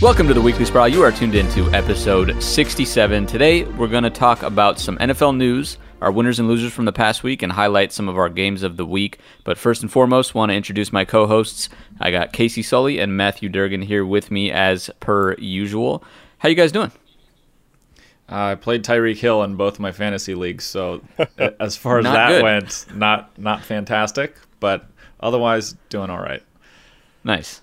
Welcome to the Weekly Sprawl. You are tuned into episode 67. Today, we're going to talk about some NFL news, our winners and losers from the past week, and highlight some of our games of the week. But first and foremost, want to introduce my co-hosts. I got Casey Sully and Matthew Durgan here with me as per usual. How you guys doing? Uh, I played Tyreek Hill in both my fantasy leagues, so as far as that good. went, not not fantastic, but otherwise doing all right. Nice.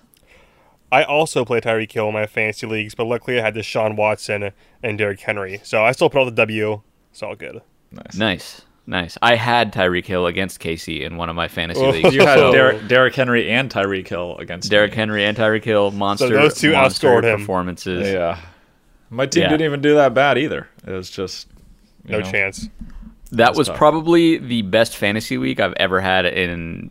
I also play Tyreek Hill in my fantasy leagues, but luckily I had Deshaun Watson and Derrick Henry. So I still put all the W. It's all good. Nice. Nice. Nice. I had Tyreek Hill against Casey in one of my fantasy Oh. leagues. You had so Derrick, Derrick Henry and Tyreek Hill against Derrick me. Henry and Tyreek Hill, monster, So those two monster outscored him. performances. Yeah, my team Yeah. didn't even do that bad either. It was just No know, chance. That was tough. probably the best fantasy week I've ever had in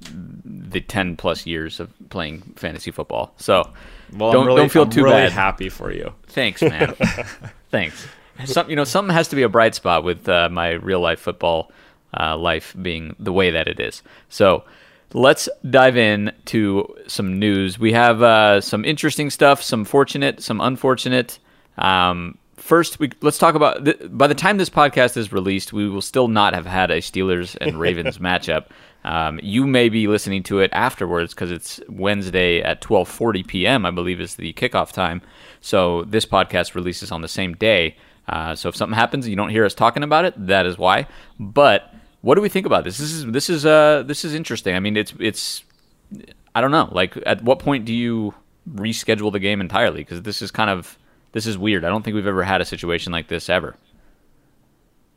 the 10 plus years of playing fantasy football. So Well, Don't- really, don't feel I'm too really bad. happy for you. thanks, man. thanks. Some, you know, something has to be a bright spot with uh, my real life football uh, life being the way that it is. So let's dive in to some news. We have uh, some interesting stuff, some fortunate, some unfortunate. Um, first, we let's talk about. Th- by the time this podcast is released, we will still not have had a Steelers and Ravens matchup. Um, you may be listening to it afterwards because it's Wednesday at 12:40 p.m. I believe is the kickoff time. So this podcast releases on the same day. Uh, so if something happens and you don't hear us talking about it, that is why. But what do we think about this? This is this is uh this is interesting. I mean, it's it's I don't know. Like, at what point do you reschedule the game entirely? Because this is kind of this is weird. I don't think we've ever had a situation like this ever.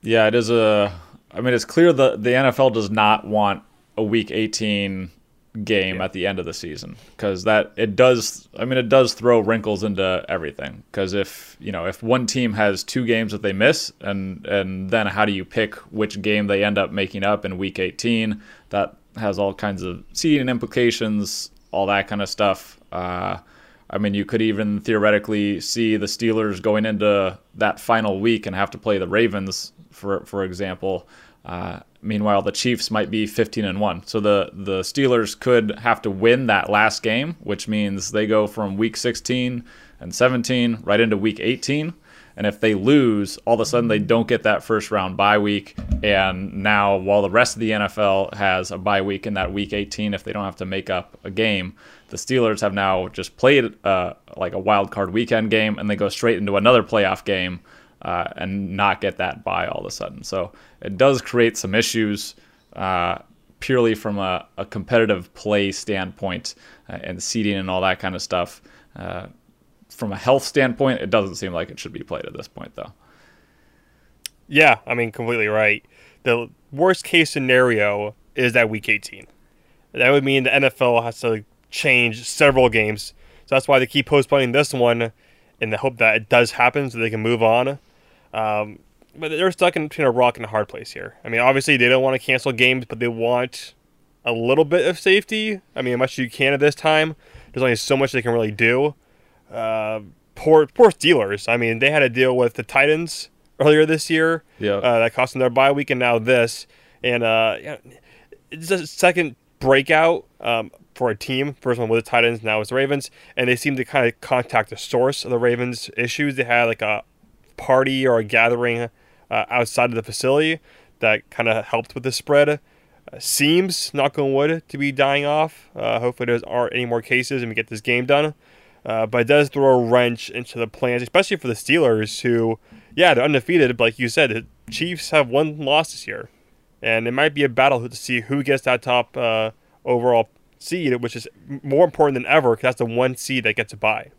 Yeah, it is a. I mean, it's clear that the NFL does not want a Week 18 game at the end of the season because that it does. I mean, it does throw wrinkles into everything. Because if you know, if one team has two games that they miss, and and then how do you pick which game they end up making up in Week 18? That has all kinds of seeding implications, all that kind of stuff. Uh, I mean, you could even theoretically see the Steelers going into that final week and have to play the Ravens, for for example. Uh, meanwhile, the Chiefs might be 15 and one, so the the Steelers could have to win that last game, which means they go from week 16 and 17 right into week 18. And if they lose, all of a sudden they don't get that first round bye week. And now, while the rest of the NFL has a bye week in that week 18, if they don't have to make up a game, the Steelers have now just played uh, like a wild card weekend game and they go straight into another playoff game uh, and not get that bye all of a sudden. So it does create some issues uh, purely from a, a competitive play standpoint uh, and seeding and all that kind of stuff. Uh, from a health standpoint, it doesn't seem like it should be played at this point, though. Yeah, I mean, completely right. The worst case scenario is that week 18. That would mean the NFL has to change several games. So that's why they keep postponing this one in the hope that it does happen so they can move on. Um, but they're stuck in between a rock and a hard place here. I mean, obviously, they don't want to cancel games, but they want a little bit of safety. I mean, as much as you can at this time. There's only so much they can really do. Uh, poor, poor Steelers. I mean, they had to deal with the Titans earlier this year. Yeah. Uh, that cost them their bye week, and now this. And uh, it's a second breakout um, for a team. First one was the Titans, now it's the Ravens, and they seem to kind of contact the source of the Ravens' issues. They had like a party or a gathering uh, outside of the facility that kind of helped with the spread. Uh, seems, knock on wood, to be dying off. Uh, hopefully, there aren't any more cases and we get this game done. Uh, but it does throw a wrench into the plans, especially for the Steelers, who, yeah, they're undefeated. But like you said, the Chiefs have one loss this year, and it might be a battle to see who gets that top uh, overall seed, which is more important than ever because that's the one seed that gets a bye.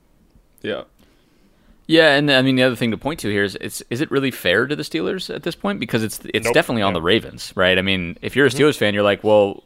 Yeah. Yeah, and I mean the other thing to point to here is it's is it really fair to the Steelers at this point because it's it's Nope. definitely on Yeah. Mm-hmm. the Ravens, right? I mean, if you're a Steelers fan, you're like, well,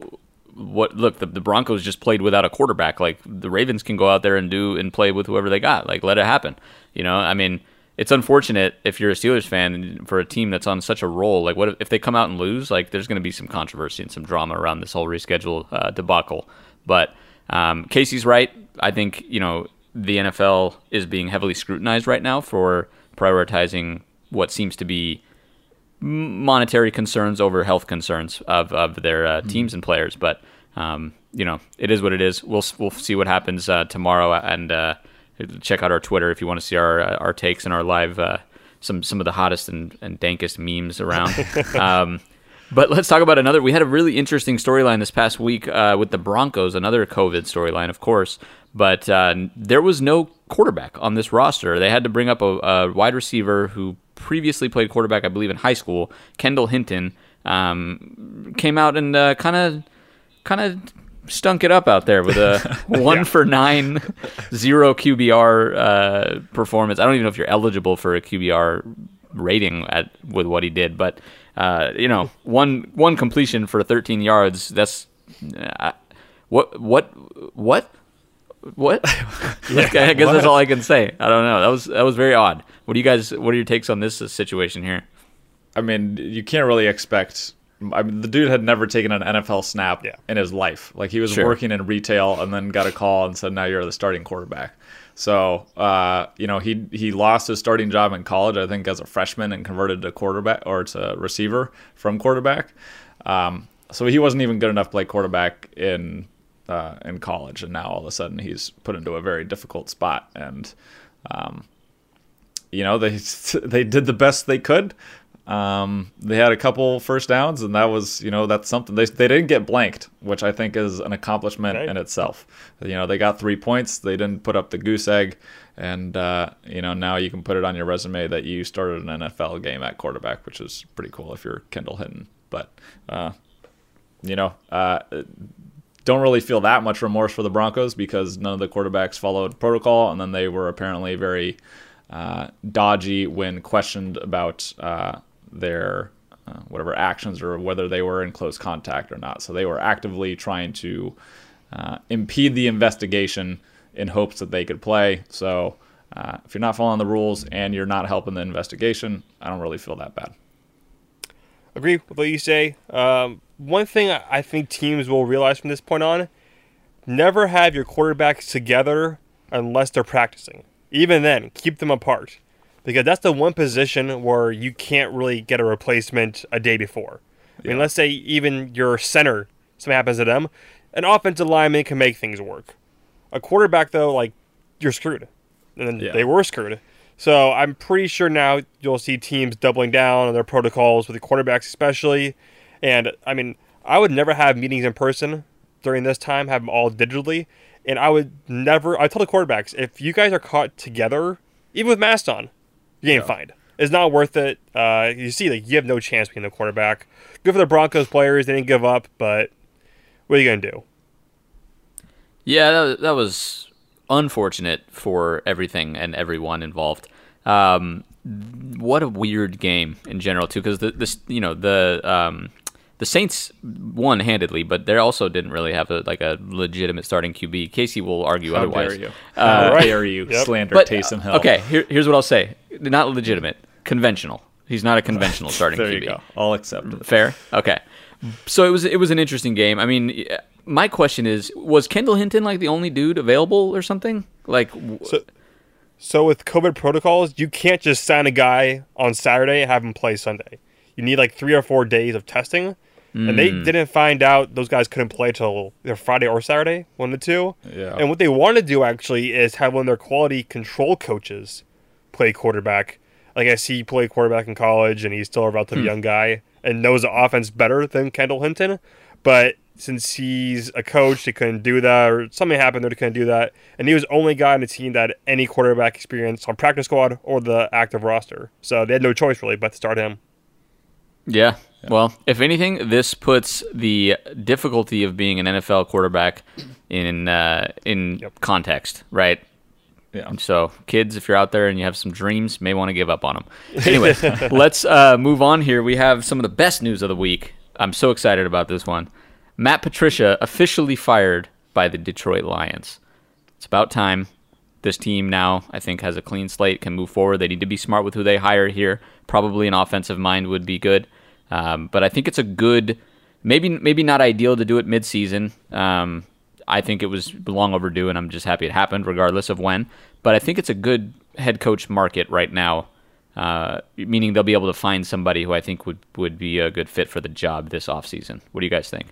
what? Look, the, the Broncos just played without a quarterback. Like the Ravens can go out there and do and play with whoever they got. Like let it happen. You know, I mean, it's unfortunate if you're a Steelers fan for a team that's on such a roll. Like what if, if they come out and lose? Like there's going to be some controversy and some drama around this whole reschedule uh, debacle. But um, Casey's right. I think you know the NFL is being heavily scrutinized right now for prioritizing what seems to be monetary concerns over health concerns of, of their uh, teams and players. But um, you know, it is what it is. We'll we'll see what happens uh, tomorrow and uh, check out our Twitter if you want to see our uh, our takes and our live uh, some some of the hottest and, and dankest memes around. um, but let's talk about another. We had a really interesting storyline this past week uh, with the Broncos, another COVID storyline, of course. But uh, there was no quarterback on this roster. They had to bring up a, a wide receiver who previously played quarterback, I believe, in high school. Kendall Hinton um, came out and kind of kind of stunk it up out there with a one yeah. for nine, zero QBR uh, performance. I don't even know if you're eligible for a QBR rating at with what he did, but uh, you know, one one completion for 13 yards. That's uh, what what what what? yeah, I guess what? that's all I can say. I don't know. That was that was very odd. What do you guys? What are your takes on this situation here? I mean, you can't really expect I mean, the dude had never taken an NFL snap yeah. in his life. Like he was sure. working in retail and then got a call and said, "Now you're the starting quarterback." So, uh, you know, he he lost his starting job in college, I think, as a freshman, and converted to quarterback or to receiver from quarterback. Um, so he wasn't even good enough to play quarterback in uh, in college, and now all of a sudden he's put into a very difficult spot. And um, you know, they they did the best they could. Um, they had a couple first downs, and that was, you know, that's something. They, they didn't get blanked, which I think is an accomplishment okay. in itself. You know, they got three points. They didn't put up the goose egg, and uh, you know now you can put it on your resume that you started an NFL game at quarterback, which is pretty cool if you're Kendall Hinton. But uh, you know, uh, don't really feel that much remorse for the Broncos because none of the quarterbacks followed protocol, and then they were apparently very uh, dodgy when questioned about uh, their uh, whatever actions or whether they were in close contact or not. So they were actively trying to uh, impede the investigation in hopes that they could play. So uh, if you're not following the rules and you're not helping the investigation, I don't really feel that bad. Agree with what you say. Um, one thing I think teams will realize from this point on never have your quarterbacks together unless they're practicing. Even then, keep them apart because that's the one position where you can't really get a replacement a day before. I mean, let's say even your center, something happens to them, an offensive lineman can make things work. A quarterback, though, like you're screwed, and yeah. they were screwed. So I'm pretty sure now you'll see teams doubling down on their protocols with the quarterbacks, especially. And I mean, I would never have meetings in person during this time, have them all digitally. And I would never, I tell the quarterbacks, if you guys are caught together, even with masks on, you ain't yeah. It's not worth it. Uh, you see, like you have no chance being the quarterback. Good for the Broncos players; they didn't give up. But what are you gonna do? Yeah, that, that was unfortunate for everything and everyone involved. Um, what a weird game in general too, because the this you know the um, the Saints won handedly, but they also didn't really have a, like a legitimate starting QB. Casey will argue How otherwise. Dare you. Uh, How dare you yep. slander but, Taysom Hill? Okay, here, here's what I'll say: not legitimate, conventional. He's not a conventional starting there QB. You go. I'll accept it. Fair. Okay. So it was it was an interesting game. I mean, my question is: Was Kendall Hinton like the only dude available or something? Like. So, so with COVID protocols, you can't just sign a guy on Saturday and have him play Sunday. You need like three or four days of testing Mm. And they hmm. didn't find out those guys couldn't play till either Friday or Saturday, one of the two. Yeah. And what they want to do actually is have one of their quality control coaches play quarterback. Like I see play quarterback in college, and he's still a relatively hmm. young guy and knows the offense better than Kendall Hinton. But since he's a coach, they couldn't do that, or something happened there, they couldn't do that. And he was the only guy on the team that had any quarterback experience on practice squad or the active roster. So they had no choice really but to start him. Yeah, well, if anything, this puts the difficulty of being an NFL quarterback in uh, in yep. context, right? Yeah. So, kids, if you're out there and you have some dreams, may want to give up on them. Anyway, let's uh, move on here. We have some of the best news of the week. I'm so excited about this one. Matt Patricia officially fired by the Detroit Lions. It's about time. This team now, I think, has a clean slate, can move forward. They need to be smart with who they hire here. Probably an offensive mind would be good. Um, but I think it's a good, maybe maybe not ideal to do it mid-season. Um, I think it was long overdue, and I'm just happy it happened, regardless of when. But I think it's a good head coach market right now, uh, meaning they'll be able to find somebody who I think would, would be a good fit for the job this offseason. What do you guys think?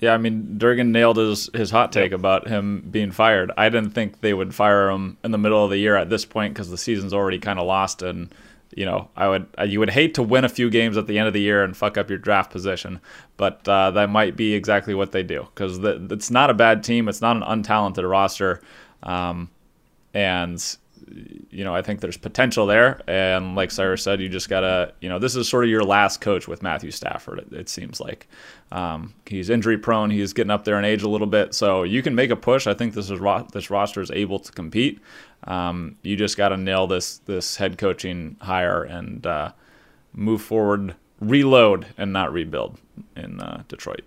Yeah, I mean Durgan nailed his his hot take about him being fired. I didn't think they would fire him in the middle of the year at this point because the season's already kind of lost and you know, I would you would hate to win a few games at the end of the year and fuck up your draft position, but uh, that might be exactly what they do because it's not a bad team. It's not an untalented roster, um, and you know, I think there's potential there. And like Cyrus said, you just gotta, you know, this is sort of your last coach with Matthew Stafford. It, it seems like um, he's injury prone. He's getting up there in age a little bit, so you can make a push. I think this is ro- this roster is able to compete. Um, you just got to nail this this head coaching hire and uh, move forward, reload, and not rebuild in uh, Detroit.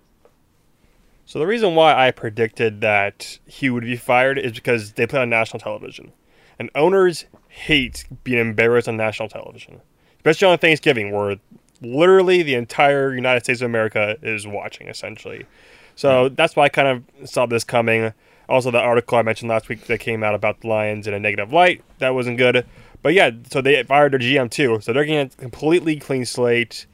So the reason why I predicted that he would be fired is because they play on national television. And owners hate being embarrassed on national television, especially on Thanksgiving, where literally the entire United States of America is watching, essentially. So that's why I kind of saw this coming. Also, the article I mentioned last week that came out about the Lions in a negative light, that wasn't good. But yeah, so they fired their GM too. So they're getting a completely clean slate.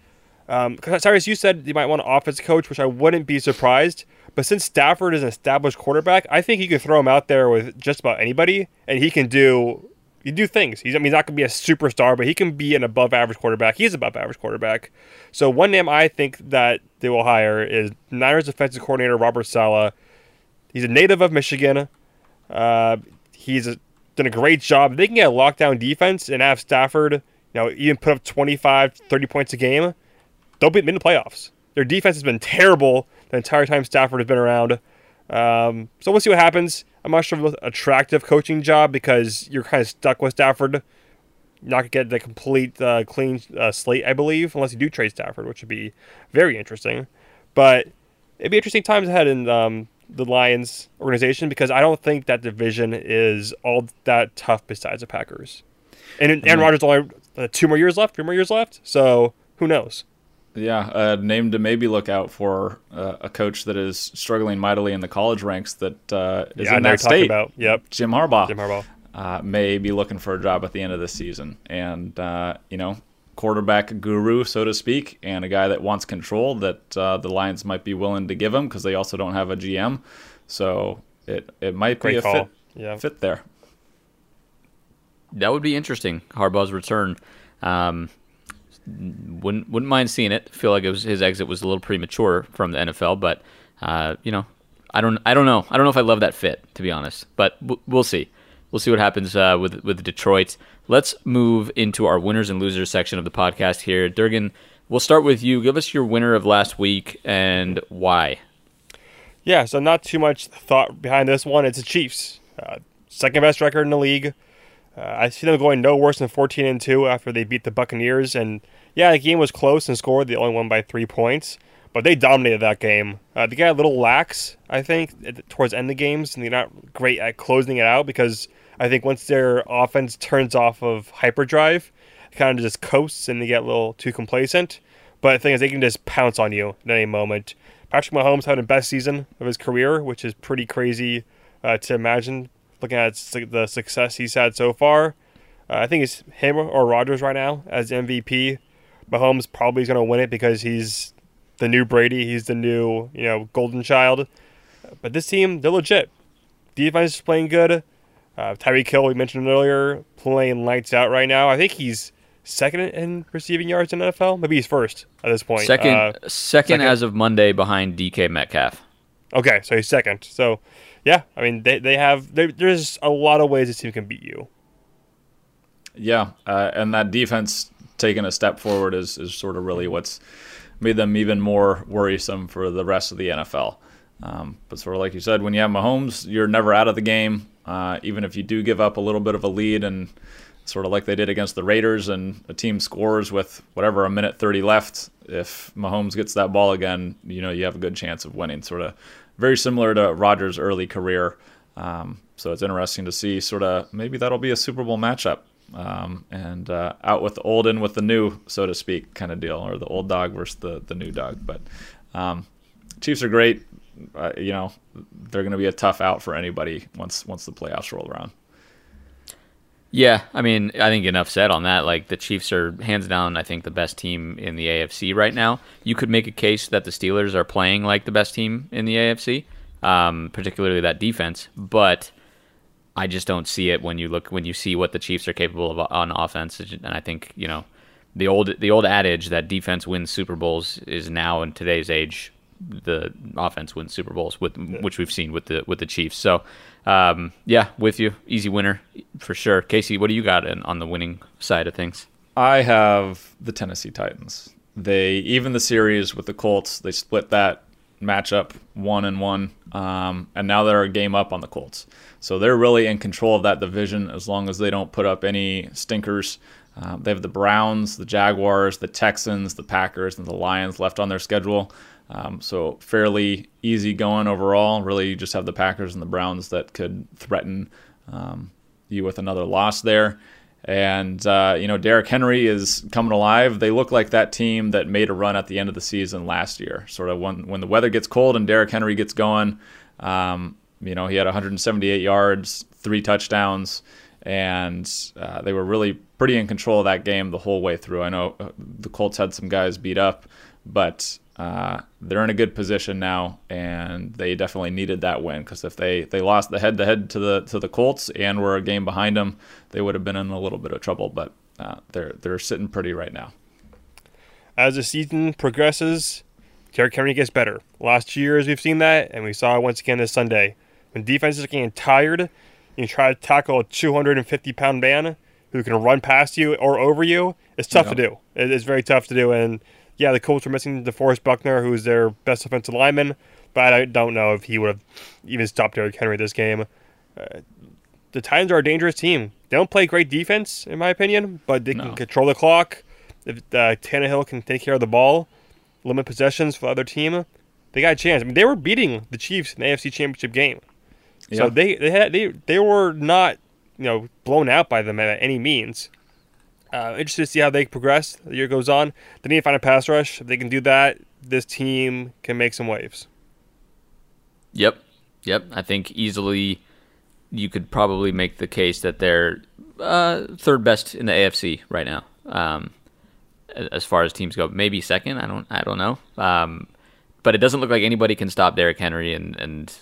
Um, Cyrus, you said you might want an offense coach, which I wouldn't be surprised. But since Stafford is an established quarterback, I think you could throw him out there with just about anybody, and he can do you do things. He's I mean he's not gonna be a superstar, but he can be an above average quarterback. He's above average quarterback. So one name I think that they will hire is Niners defensive coordinator Robert Saleh. He's a native of Michigan. Uh, he's a, done a great job. They can get a lockdown defense and have Stafford, you know, even put up 25, 30 points a game. They'll be in the playoffs. Their defense has been terrible the entire time Stafford has been around. Um, so we'll see what happens. I'm not sure it's an attractive coaching job because you're kind of stuck with Stafford. You're not going to get the complete uh, clean uh, slate, I believe, unless you do trade Stafford, which would be very interesting. But it'd be interesting times ahead in um, the Lions organization because I don't think that division is all that tough besides the Packers. And Aaron mm-hmm. Rodgers only uh, two more years left, three more years left. So who knows? Yeah, a name to maybe look out for uh, a coach that is struggling mightily in the college ranks that uh, is yeah, in that state. About, yep, Jim Harbaugh. Jim Harbaugh uh, may be looking for a job at the end of the season, and uh, you know, quarterback guru, so to speak, and a guy that wants control that uh, the Lions might be willing to give him because they also don't have a GM. So it it might Great be a call. fit yeah. fit there. That would be interesting. Harbaugh's return. Um, wouldn't wouldn't mind seeing it. Feel like it was his exit was a little premature from the NFL, but uh, you know, I don't I don't know. I don't know if I love that fit to be honest, but we'll see. We'll see what happens uh, with with Detroit. Let's move into our winners and losers section of the podcast here. Durgan, we'll start with you. Give us your winner of last week and why. Yeah, so not too much thought behind this one. It's the Chiefs, uh, second best record in the league. Uh, I see them going no worse than 14 and two after they beat the Buccaneers and yeah, the game was close and scored. They only won by three points, but they dominated that game. Uh, they got a little lax, I think, towards end of games, and they're not great at closing it out because I think once their offense turns off of hyperdrive, kind of just coasts and they get a little too complacent. But the thing is, they can just pounce on you at any moment. Patrick Mahomes had the best season of his career, which is pretty crazy uh, to imagine looking at the success he's had so far. Uh, I think it's him or Rodgers right now as MVP. Mahomes probably is going to win it because he's the new Brady. He's the new, you know, golden child. But this team, they're legit. Defense is playing good. Uh, Tyreek Hill, we mentioned earlier, playing lights out right now. I think he's second in receiving yards in NFL. Maybe he's first at this point. Second, uh, second, second, as of Monday behind DK Metcalf. Okay, so he's second. So, yeah, I mean, they, they have, there's a lot of ways this team can beat you. Yeah, uh, and that defense taking a step forward is, is sort of really what's made them even more worrisome for the rest of the NFL. Um, but sort of like you said, when you have Mahomes, you're never out of the game. Uh, even if you do give up a little bit of a lead, and sort of like they did against the Raiders, and a team scores with whatever a minute 30 left, if Mahomes gets that ball again, you know you have a good chance of winning. Sort of very similar to Rodgers' early career. Um, so it's interesting to see. Sort of maybe that'll be a Super Bowl matchup um, and uh, out with the old in with the new, so to speak, kind of deal, or the old dog versus the the new dog. But um, Chiefs are great. Uh, you know, they're going to be a tough out for anybody once once the playoffs roll around. Yeah, I mean, I think enough said on that. Like the Chiefs are hands down, I think the best team in the AFC right now. You could make a case that the Steelers are playing like the best team in the AFC, um, particularly that defense. But I just don't see it when you look when you see what the Chiefs are capable of on offense. And I think you know the old the old adage that defense wins Super Bowls is now in today's age the offense wins Super Bowls with which we've seen with the with the Chiefs. So um, yeah, with you, easy winner for sure. Casey, what do you got in, on the winning side of things? I have the Tennessee Titans. They even the series with the Colts. They split that matchup one and one, um, and now they're a game up on the Colts. So they're really in control of that division as long as they don't put up any stinkers. Uh, they have the Browns, the Jaguars, the Texans, the Packers, and the Lions left on their schedule. Um, so fairly easy going overall. Really, you just have the Packers and the Browns that could threaten um, you with another loss there. And uh, you know, Derrick Henry is coming alive. They look like that team that made a run at the end of the season last year. Sort of when when the weather gets cold and Derrick Henry gets going. Um, you know, he had 178 yards, three touchdowns, and uh, they were really pretty in control of that game the whole way through. I know uh, the Colts had some guys beat up, but uh, they're in a good position now, and they definitely needed that win because if they, they lost the head to head to the to the Colts and were a game behind them, they would have been in a little bit of trouble. But uh, they're they're sitting pretty right now. As the season progresses, Derrick Henry gets better. Last year, as we've seen that, and we saw it once again this Sunday. When defenses are getting tired, you try to tackle a 250 pound man who can run past you or over you. It's tough to do. It's very tough to do, and yeah, the Colts were missing DeForest Buckner, who's their best offensive lineman, but I don't know if he would have even stopped Derrick Henry this game. Uh, the Titans are a dangerous team. They don't play great defense, in my opinion, but they no. can control the clock. If uh, Tannehill can take care of the ball, limit possessions for the other team, they got a chance. I mean, they were beating the Chiefs in the AFC Championship game, so they they had they they were not you know blown out by them at any means. Uh, interested to see how they progress. The year goes on. They need to find a pass rush. If they can do that, this team can make some waves. Yep, yep. I think easily you could probably make the case that they're uh, third best in the AFC right now, um, as far as teams go. Maybe second. I don't. I don't know. Um, but it doesn't look like anybody can stop Derrick Henry, and and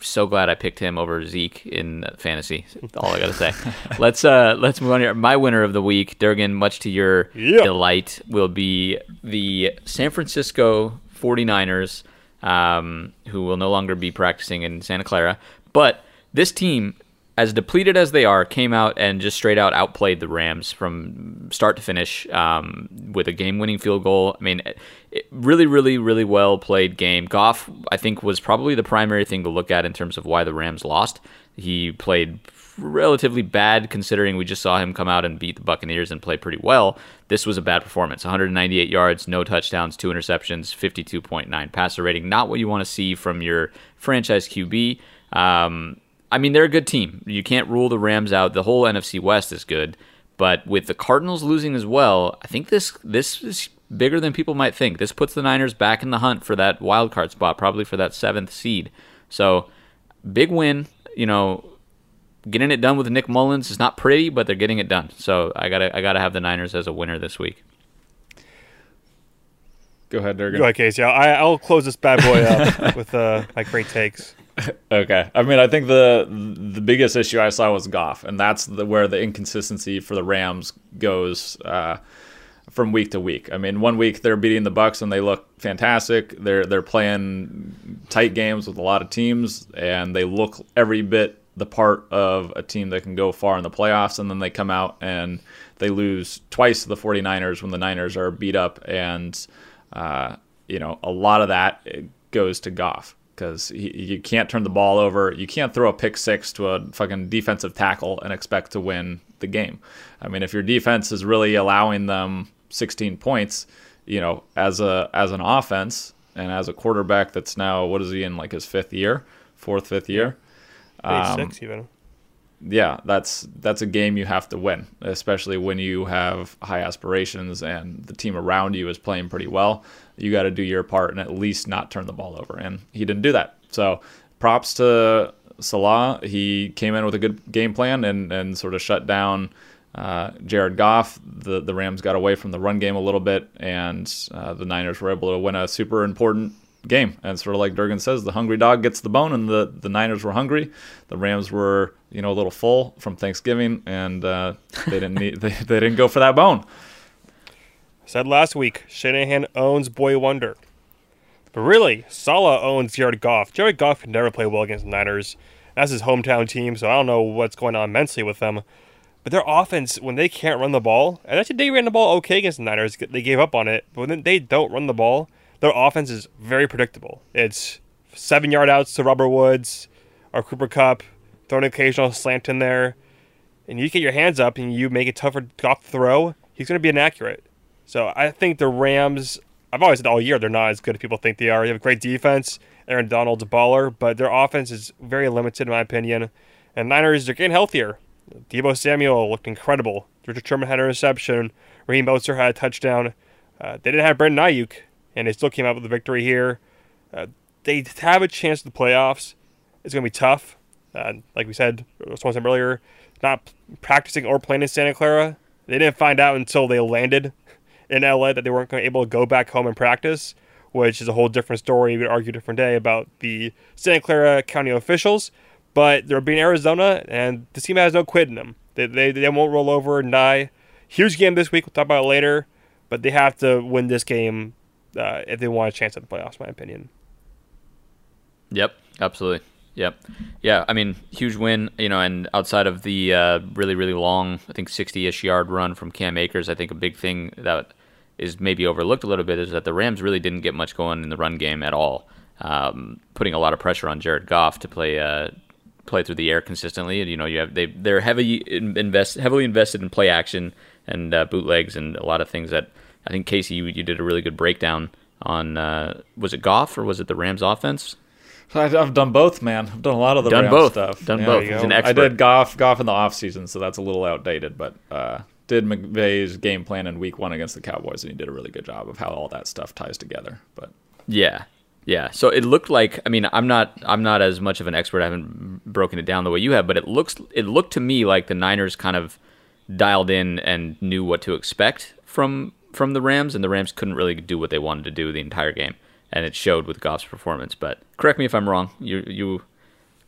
so glad I picked him over Zeke in fantasy. all I gotta say. let's uh let's move on here. My winner of the week, Durgan, much to your delight, will be the San Francisco 49ers, um, who will no longer be practicing in Santa Clara. But this team as depleted as they are, came out and just straight out outplayed the Rams from start to finish um, with a game-winning field goal. I mean, really, really, really well played game. Goff, I think, was probably the primary thing to look at in terms of why the Rams lost. He played relatively bad considering we just saw him come out and beat the Buccaneers and play pretty well. This was a bad performance. 198 yards, no touchdowns, two interceptions, 52.9 passer rating. Not what you want to see from your franchise QB. Um, I mean, they're a good team. You can't rule the Rams out. The whole NFC West is good, but with the Cardinals losing as well, I think this this is bigger than people might think. This puts the Niners back in the hunt for that wild card spot, probably for that seventh seed. So, big win. You know, getting it done with Nick Mullens is not pretty, but they're getting it done. So I gotta I gotta have the Niners as a winner this week. Go ahead, Durgan. Go ahead, Casey. I, will close this bad boy up with uh, my great takes. okay. I mean, I think the the biggest issue I saw was Goff, and that's the, where the inconsistency for the Rams goes uh, from week to week. I mean, one week they're beating the Bucks and they look fantastic. They're they're playing tight games with a lot of teams, and they look every bit the part of a team that can go far in the playoffs. And then they come out and they lose twice to the 49ers when the Niners are beat up, and uh, you know a lot of that goes to Goff because you can't turn the ball over. You can't throw a pick six to a fucking defensive tackle and expect to win the game. I mean, if your defense is really allowing them 16 points, you know, as a as an offense and as a quarterback that's now what is he in like his fifth year, fourth, fifth year, um, six even. Yeah, that's that's a game you have to win, especially when you have high aspirations and the team around you is playing pretty well you got to do your part and at least not turn the ball over. And he didn't do that. So props to Saleh, he came in with a good game plan and, and sort of shut down uh, Jared Goff. The the Rams got away from the run game a little bit, and uh, the Niners were able to win a super important game. And sort of like Durgan says, the hungry dog gets the bone, and the, the Niners were hungry. The Rams were you know a little full from Thanksgiving, and uh, they didn't need they, they didn't go for that bone. Said last week, Shanahan owns Boy Wonder. But really, Saleh owns Jared Goff. Jared Goff can never play well against the Niners. That's his hometown team, so I don't know what's going on mentally with them. But their offense, when they can't run the ball, and actually they ran the ball okay against the Niners, they gave up on it. But when they don't run the ball, their offense is very predictable. It's seven yard outs to Robert Woods or Cooper Kupp, throw an occasional slant in there, and you get your hands up and you make it tougher to throw, he's going to be inaccurate. So I think the Rams, I've always said all year they're not as good as people think they are. They have a great defense. Aaron Donald's a baller, but their offense is very limited in my opinion. And Niners, they're getting healthier. Deebo Samuel looked incredible. Richard Sherman had a reception. Raheem Mostert had a touchdown. Uh, they didn't have Brandon Aiyuk, and they still came out with a victory here. Uh, they have a chance at the playoffs. It's going to be tough. Uh, like we said, someone said earlier, not practicing or playing in Santa Clara. They didn't find out until they landed in LA that they weren't going to be able to go back home and practice, which is a whole different story. We would argue a different day about the Santa Clara County officials. But they're being Arizona, and the team has no quit in them. They, they, they won't roll over and die. Huge game this week. We'll talk about it later. But they have to win this game uh, if they want a chance at the playoffs, my opinion. Yep, absolutely. Yep. Yeah, I mean, huge win, you know, and outside of the uh, really, really long, I think 60 ish yard run from Cam Akers, I think a big thing that is maybe overlooked a little bit is that the Rams really didn't get much going in the run game at all, um, putting a lot of pressure on Jared Goff to play. Uh, play through the air consistently and you know you have they they're heavily invest heavily invested in play action and uh, bootlegs and a lot of things that I think Casey you, you did a really good breakdown on uh, was it Goff or was it the Rams offense I've done both, man. I've done a lot of the done Rams both. stuff. Done both. He's an I did Goff, Goff in the off season, so that's a little outdated. But uh, did McVay's game plan in Week One against the Cowboys, and he did a really good job of how all that stuff ties together. But Yeah, yeah. So it looked like I mean I'm not I'm not as much of an expert. I haven't broken it down the way you have, but it looks it looked to me like the Niners kind of dialed in and knew what to expect from from the Rams, and the Rams couldn't really do what they wanted to do the entire game, and it showed with Goff's performance. But correct me if I'm wrong. You you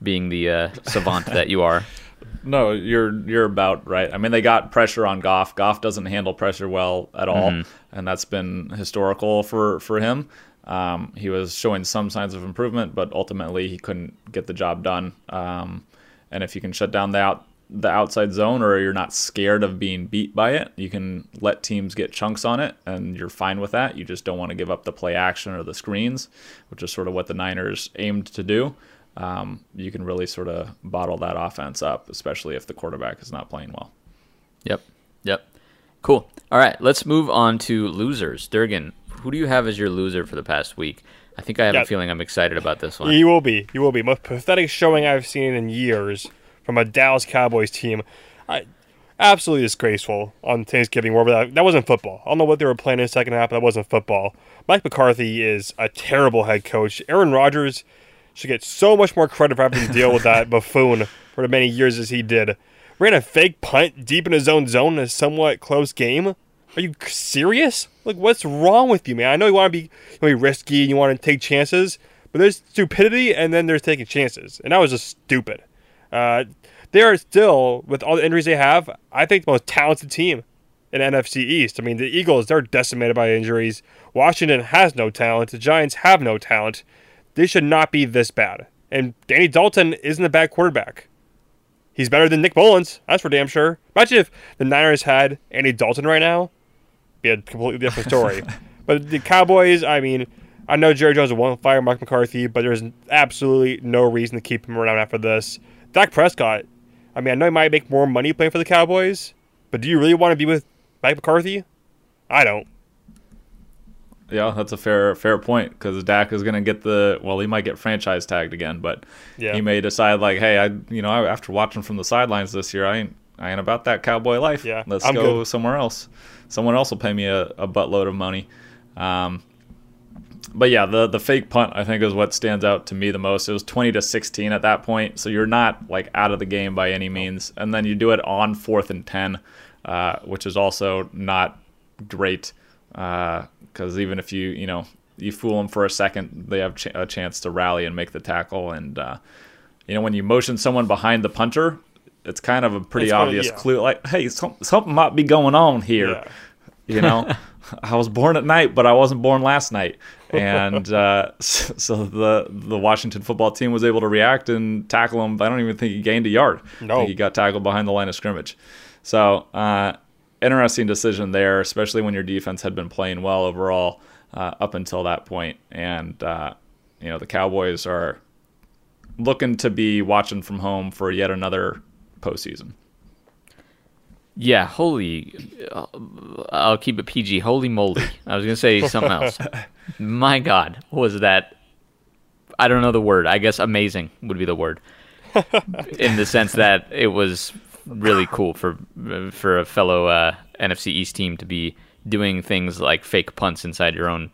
being the uh, savant that you are. no, you're you're about right. I mean, they got pressure on Goff. Goff doesn't handle pressure well at all, and that's been historical for for him. Um, he was showing some signs of improvement, but ultimately he couldn't get the job done. Um, and if you can shut down the out the outside zone, or you're not scared of being beat by it, you can let teams get chunks on it, and you're fine with that. You just don't want to give up the play action or the screens, which is sort of what the Niners aimed to do. Um, you can really sort of bottle that offense up, especially if the quarterback is not playing well. Yep. Yep. Cool. All right, let's move on to losers. Durgan, who do you have as your loser for the past week? I think I have Yeah. a feeling I'm excited about this one. You will be. You will be. Most pathetic showing I've seen in years from a Dallas Cowboys team. I, absolutely disgraceful on Thanksgiving. Where that, that wasn't football. I don't know what they were playing in the second half, but that wasn't football. Mike McCarthy is a terrible head coach. Aaron Rodgers should get so much more credit for having to deal with that buffoon for as many years as he did. Ran a fake punt deep in his own zone in a somewhat close game. Are you serious? Like, what's wrong with you, man? I know you want to be, you be risky and you want to take chances, but there's stupidity and then there's taking chances, and that was just stupid. Uh, they are still, with all the injuries they have, I think the most talented team in NFC East. I mean, the Eagles, they're decimated by injuries. Washington has no talent. The Giants have no talent. They should not be this bad. And Danny Dalton isn't a bad quarterback. He's better than Nick Mullens. That's for damn sure. Imagine if the Niners had Andy Dalton right now. Be a completely different story. but the Cowboys, I mean, I know Jerry Jones won't fire Mike McCarthy, but there's absolutely no reason to keep him around after this. Dak Prescott, I mean, I know he might make more money playing for the Cowboys, but do you really want to be with Mike McCarthy? I don't. Yeah, that's a fair fair point because Dak is going to get the well, he might get franchise tagged again, but Yeah. he may decide like, hey, I you know after watching from the sidelines this year, I ain't I ain't about that cowboy life. Yeah, let's I'm go good. somewhere else. Someone else will pay me a, a buttload of money. Um, but yeah, the the fake punt I think is what stands out to me the most. It was 20 to 16 at that point, so you're not like out of the game by any means. And then you do it on fourth and 10, uh, which is also not great because uh, even if you you know you fool them for a second, they have ch- a chance to rally and make the tackle. And uh, you know when you motion someone behind the punter, it's kind of a pretty it's obvious yeah. clue. Like, hey, some, something might be going on here. Yeah. You know, I was born at night, but I wasn't born last night. And uh, so the the Washington football team was able to react and tackle him. I don't even think he gained a yard. No, I think he got tackled behind the line of scrimmage. So uh, interesting decision there, especially when your defense had been playing well overall uh, up until that point. And uh, you know the Cowboys are looking to be watching from home for yet another postseason. Yeah, holy. Uh, I'll keep it PG. Holy moly. I was to say something else. My God, was that? I don't know the word. I guess amazing would be the word. in the sense that it was really cool for for a fellow uh, NFC East team to be doing things like fake punts inside your own.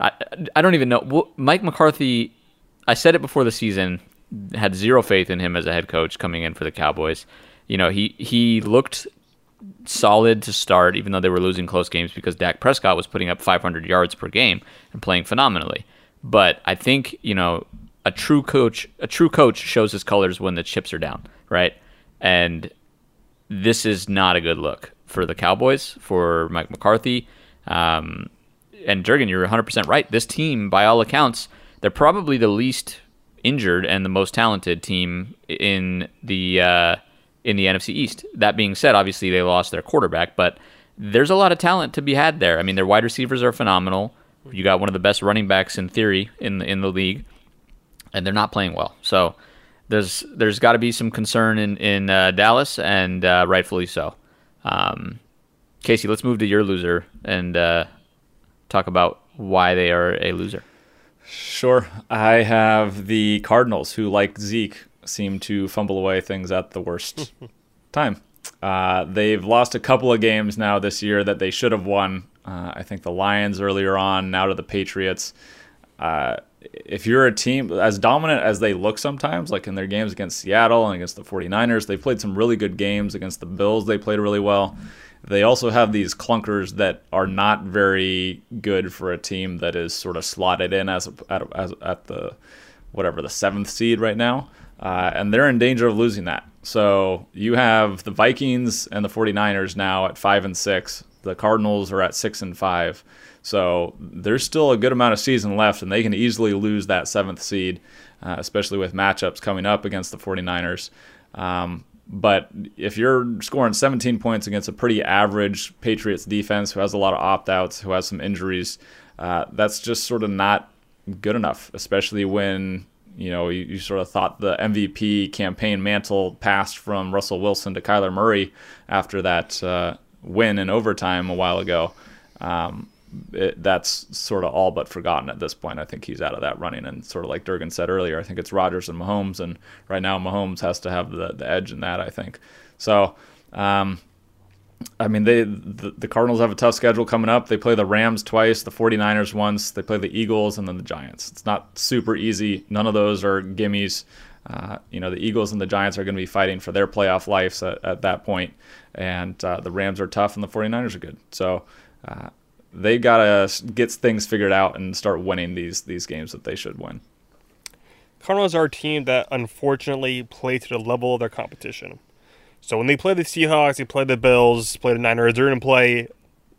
I, I don't even know. Mike McCarthy, I said it before the season, had zero faith in him as a head coach coming in for the Cowboys. You know, he he looked solid to start, even though they were losing close games because Dak Prescott was putting up 500 yards per game and playing phenomenally. But I think you know a true coach, a true coach shows his colors when the chips are down, right? And this is not a good look for the Cowboys, for Mike McCarthy. Um, and Durgan, you're 100% right. This team, by all accounts, they're probably the least injured and the most talented team in the uh, in the NFC East. That being said, obviously they lost their quarterback, but there's a lot of talent to be had there. I mean, their wide receivers are phenomenal. You got one of the best running backs in theory in the, in the league, and they're not playing well. So there's there's got to be some concern in in uh, Dallas, and uh, rightfully so. Um, Casey, let's move to your loser and uh, talk about why they are a loser. Sure. I have the Cardinals, who, like Zeke, seem to fumble away things at the worst time. Uh, they've lost a couple of games now this year that they should have won. Uh, I think the Lions earlier on, now to the Patriots. Uh, if you're a team as dominant as they look sometimes, like in their games against Seattle and against the 49ers, they played some really good games against the Bills. They played really well. They also have these clunkers that are not very good for a team that is sort of slotted in as, at, as at the whatever the seventh seed right now, uh, and they're in danger of losing that. So you have the Vikings and the 49ers now at five and six. The Cardinals are at six and five. So there's still a good amount of season left, and they can easily lose that seventh seed, uh, especially with matchups coming up against the 49ers. Um, but if you're scoring 17 points against a pretty average Patriots defense who has a lot of opt outs, who has some injuries, uh, that's just sort of not good enough, especially when you know you, you, sort of thought the MVP campaign mantle passed from Russell Wilson to Kyler Murray after that uh, win in overtime a while ago. Um, it, that's sort of all but forgotten at this point. I think he's out of that running, and sort of like Durgan said earlier, I think it's Rodgers and Mahomes, and right now Mahomes has to have the, the edge in that. I think so. Um, I mean, they the, the, Cardinals have a tough schedule coming up. They play the Rams twice, the 49ers once. They play the Eagles and then the Giants. It's not super easy. None of those are gimmies. Uh, you know, the Eagles and the Giants are going to be fighting for their playoff lives at, at that point. And uh, the Rams are tough and the 49ers are good. So uh, they got to get things figured out and start winning these these games that they should win. Cardinals are a team that unfortunately play to the level of their competition. So when they play the Seahawks, they play the Bills, play the Niners, they're going to play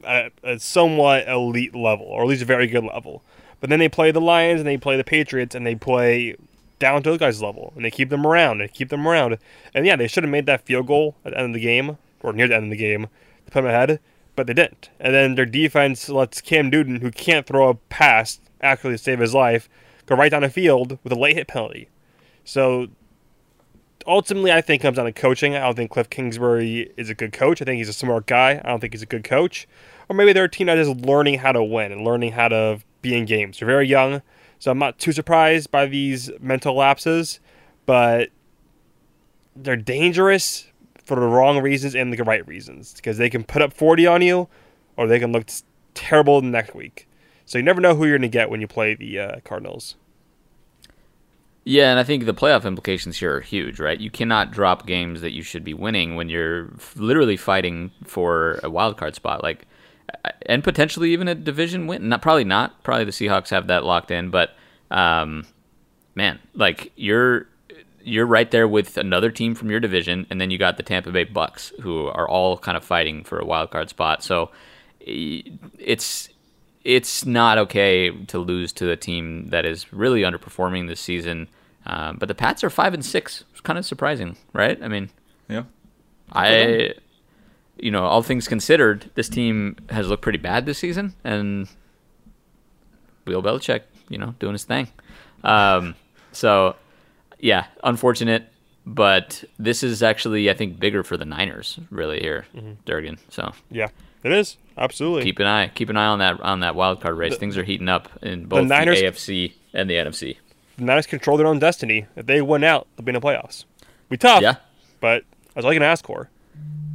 at a somewhat elite level, or at least a very good level. But then they play the Lions and they play the Patriots and they play down to those guys' level and they keep them around and keep them around. And yeah, they should have made that field goal at the end of the game or near the end of the game to put them ahead but they didn't. And then their defense lets Cam Newton, who can't throw a pass actually save his life, go right down the field with a late hit penalty. So ultimately, I think comes down to coaching. I don't think Cliff Kingsbury is a good coach. I think he's a smart guy. I don't think he's a good coach. Or maybe they're a team that is learning how to win and learning how to be in games. They're very young, so I'm not too surprised by these mental lapses, but they're dangerous for the wrong reasons and the right reasons because they can put up 40 on you or they can look terrible the next week. So you never know who you're going to get when you play the uh, Cardinals. Yeah, and I think the playoff implications here are huge, right? You cannot drop games that you should be winning when you're literally fighting for a wild card spot, like, and potentially even a division win. Not probably not. Probably the Seahawks have that locked in, but um, man, like you're you're right there with another team from your division, and then you got the Tampa Bay Bucks, who are all kind of fighting for a wild card spot. So it's it's not okay to lose to a team that is really underperforming this season. Um, but the Pats are five and six. It's kind of surprising, right? I mean, yeah, I, you know, all things considered, this team has looked pretty bad this season, and Bill Belichick, you know, doing his thing. Um, so, yeah, unfortunate, but this is actually, I think, bigger for the Niners, really here, mm-hmm. Durgan. So, yeah, it is absolutely. Keep an eye, keep an eye on that on that wild card race. The, Things are heating up in both the, Niners, the AFC and the NFC the Niners control their own destiny. If they win out, they'll be in the playoffs. Be tough, yeah. But that's all you can ask for.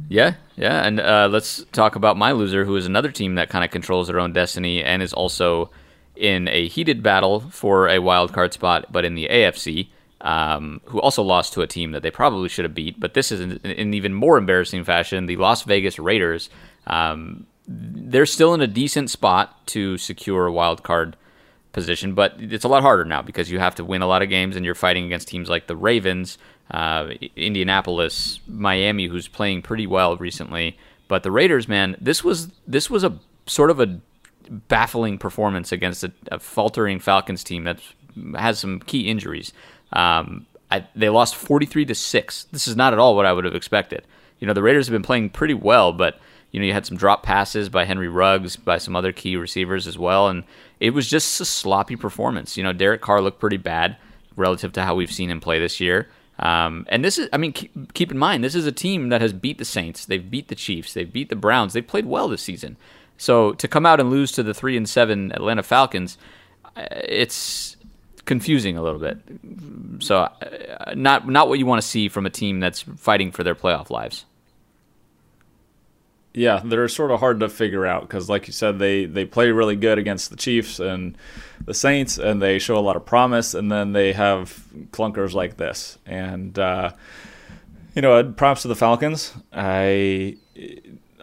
Yeah, yeah, and uh, let's talk about my loser, who is another team that kind of controls their own destiny and is also in a heated battle for a wild card spot, but in the AFC. Um, who also lost to a team that they probably should have beat, but this is in, in even more embarrassing fashion. The Las Vegas Raiders. Um, they're still in a decent spot to secure a wild card position, but it's a lot harder now because you have to win a lot of games and you're fighting against teams like the Ravens, uh, Indianapolis, Miami, who's playing pretty well recently. But the Raiders, man, this was this was a sort of a baffling performance against a, a faltering Falcons team that has some key injuries. Um, I, they lost 43 to six. This is not at all what I would have expected. You know, the Raiders have been playing pretty well, but you know, you had some drop passes by Henry Ruggs, by some other key receivers as well, and it was just a sloppy performance. You know, Derek Carr looked pretty bad relative to how we've seen him play this year. Um, and this is, I mean, keep, keep in mind, this is a team that has beat the Saints, they've beat the Chiefs, they've beat the Browns, they've played well this season. So to come out and lose to the three and seven Atlanta Falcons, uh, it's confusing a little bit. So uh, not not what you want to see from a team that's fighting for their playoff lives. Yeah, they're sort of hard to figure out because, like you said, they they play really good against the Chiefs and the Saints, and they show a lot of promise, and then they have clunkers like this. And uh, you know, props to the Falcons. I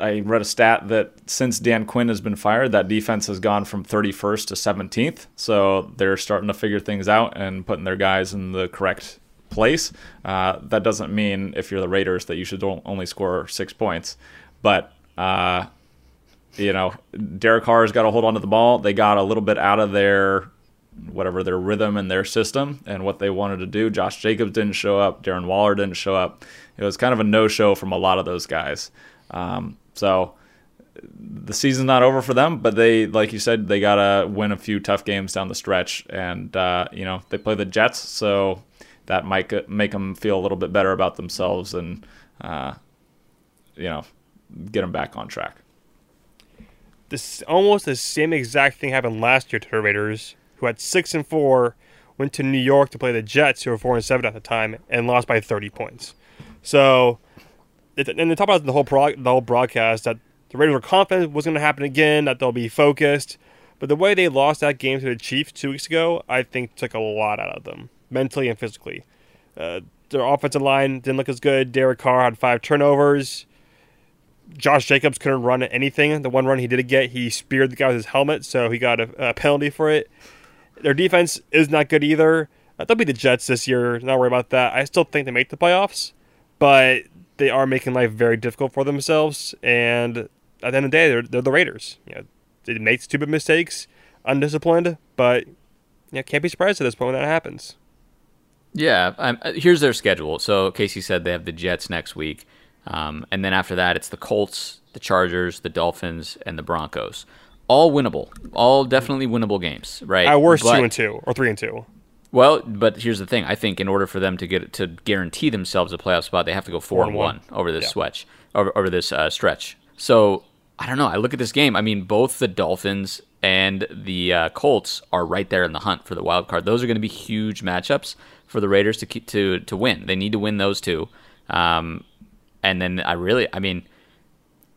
I read a stat that since Dan Quinn has been fired, that defense has gone from 31st to 17th. So they're starting to figure things out and putting their guys in the correct place. Uh, that doesn't mean if you're the Raiders that you should only score six points, but uh, you know, Derek Carr's got to hold on to the ball. They got a little bit out of their whatever their rhythm and their system and what they wanted to do. Josh Jacobs didn't show up. Darren Waller didn't show up. It was kind of a no-show from a lot of those guys. Um, so the season's not over for them, but they, like you said, they gotta win a few tough games down the stretch, and uh, you know they play the Jets, so that might make them feel a little bit better about themselves, and uh, you know get them back on track. This almost the same exact thing happened last year to the Raiders, who had six and four, went to New York to play the Jets, who were four and seven at the time, and lost by thirty points. So, and they talk about the whole pro, the whole broadcast that the Raiders were confident was going to happen again, that they'll be focused. But the way they lost that game to the Chiefs two weeks ago, I think took a lot out of them, mentally and physically. Uh, their offensive line didn't look as good. Derek Carr had five turnovers. Josh Jacobs couldn't run anything. The one run he did get, he speared the guy with his helmet, so he got a, a penalty for it. Their defense is not good either. Uh, they'll be the Jets this year. Not worry about that. I still think they make the playoffs, but they are making life very difficult for themselves. And at the end of the day, they're, they're the Raiders. You know, they make stupid mistakes, undisciplined, but you know, can't be surprised at this point when that happens. Yeah, um, here's their schedule. So Casey said they have the Jets next week. Um, and then after that, it's the Colts, the Chargers, the Dolphins, and the Broncos. All winnable, all definitely winnable games, right? At worst, but, two and two or three and two. Well, but here's the thing. I think in order for them to get to guarantee themselves a playoff spot, they have to go four, four and one. one. over this yeah. switch, over, over this uh, stretch. So I don't know. I look at this game. I mean, both the Dolphins and the uh, Colts are right there in the hunt for the wild card. Those are going to be huge matchups for the Raiders to keep, to to win. They need to win those two. Um, and then I really, I mean,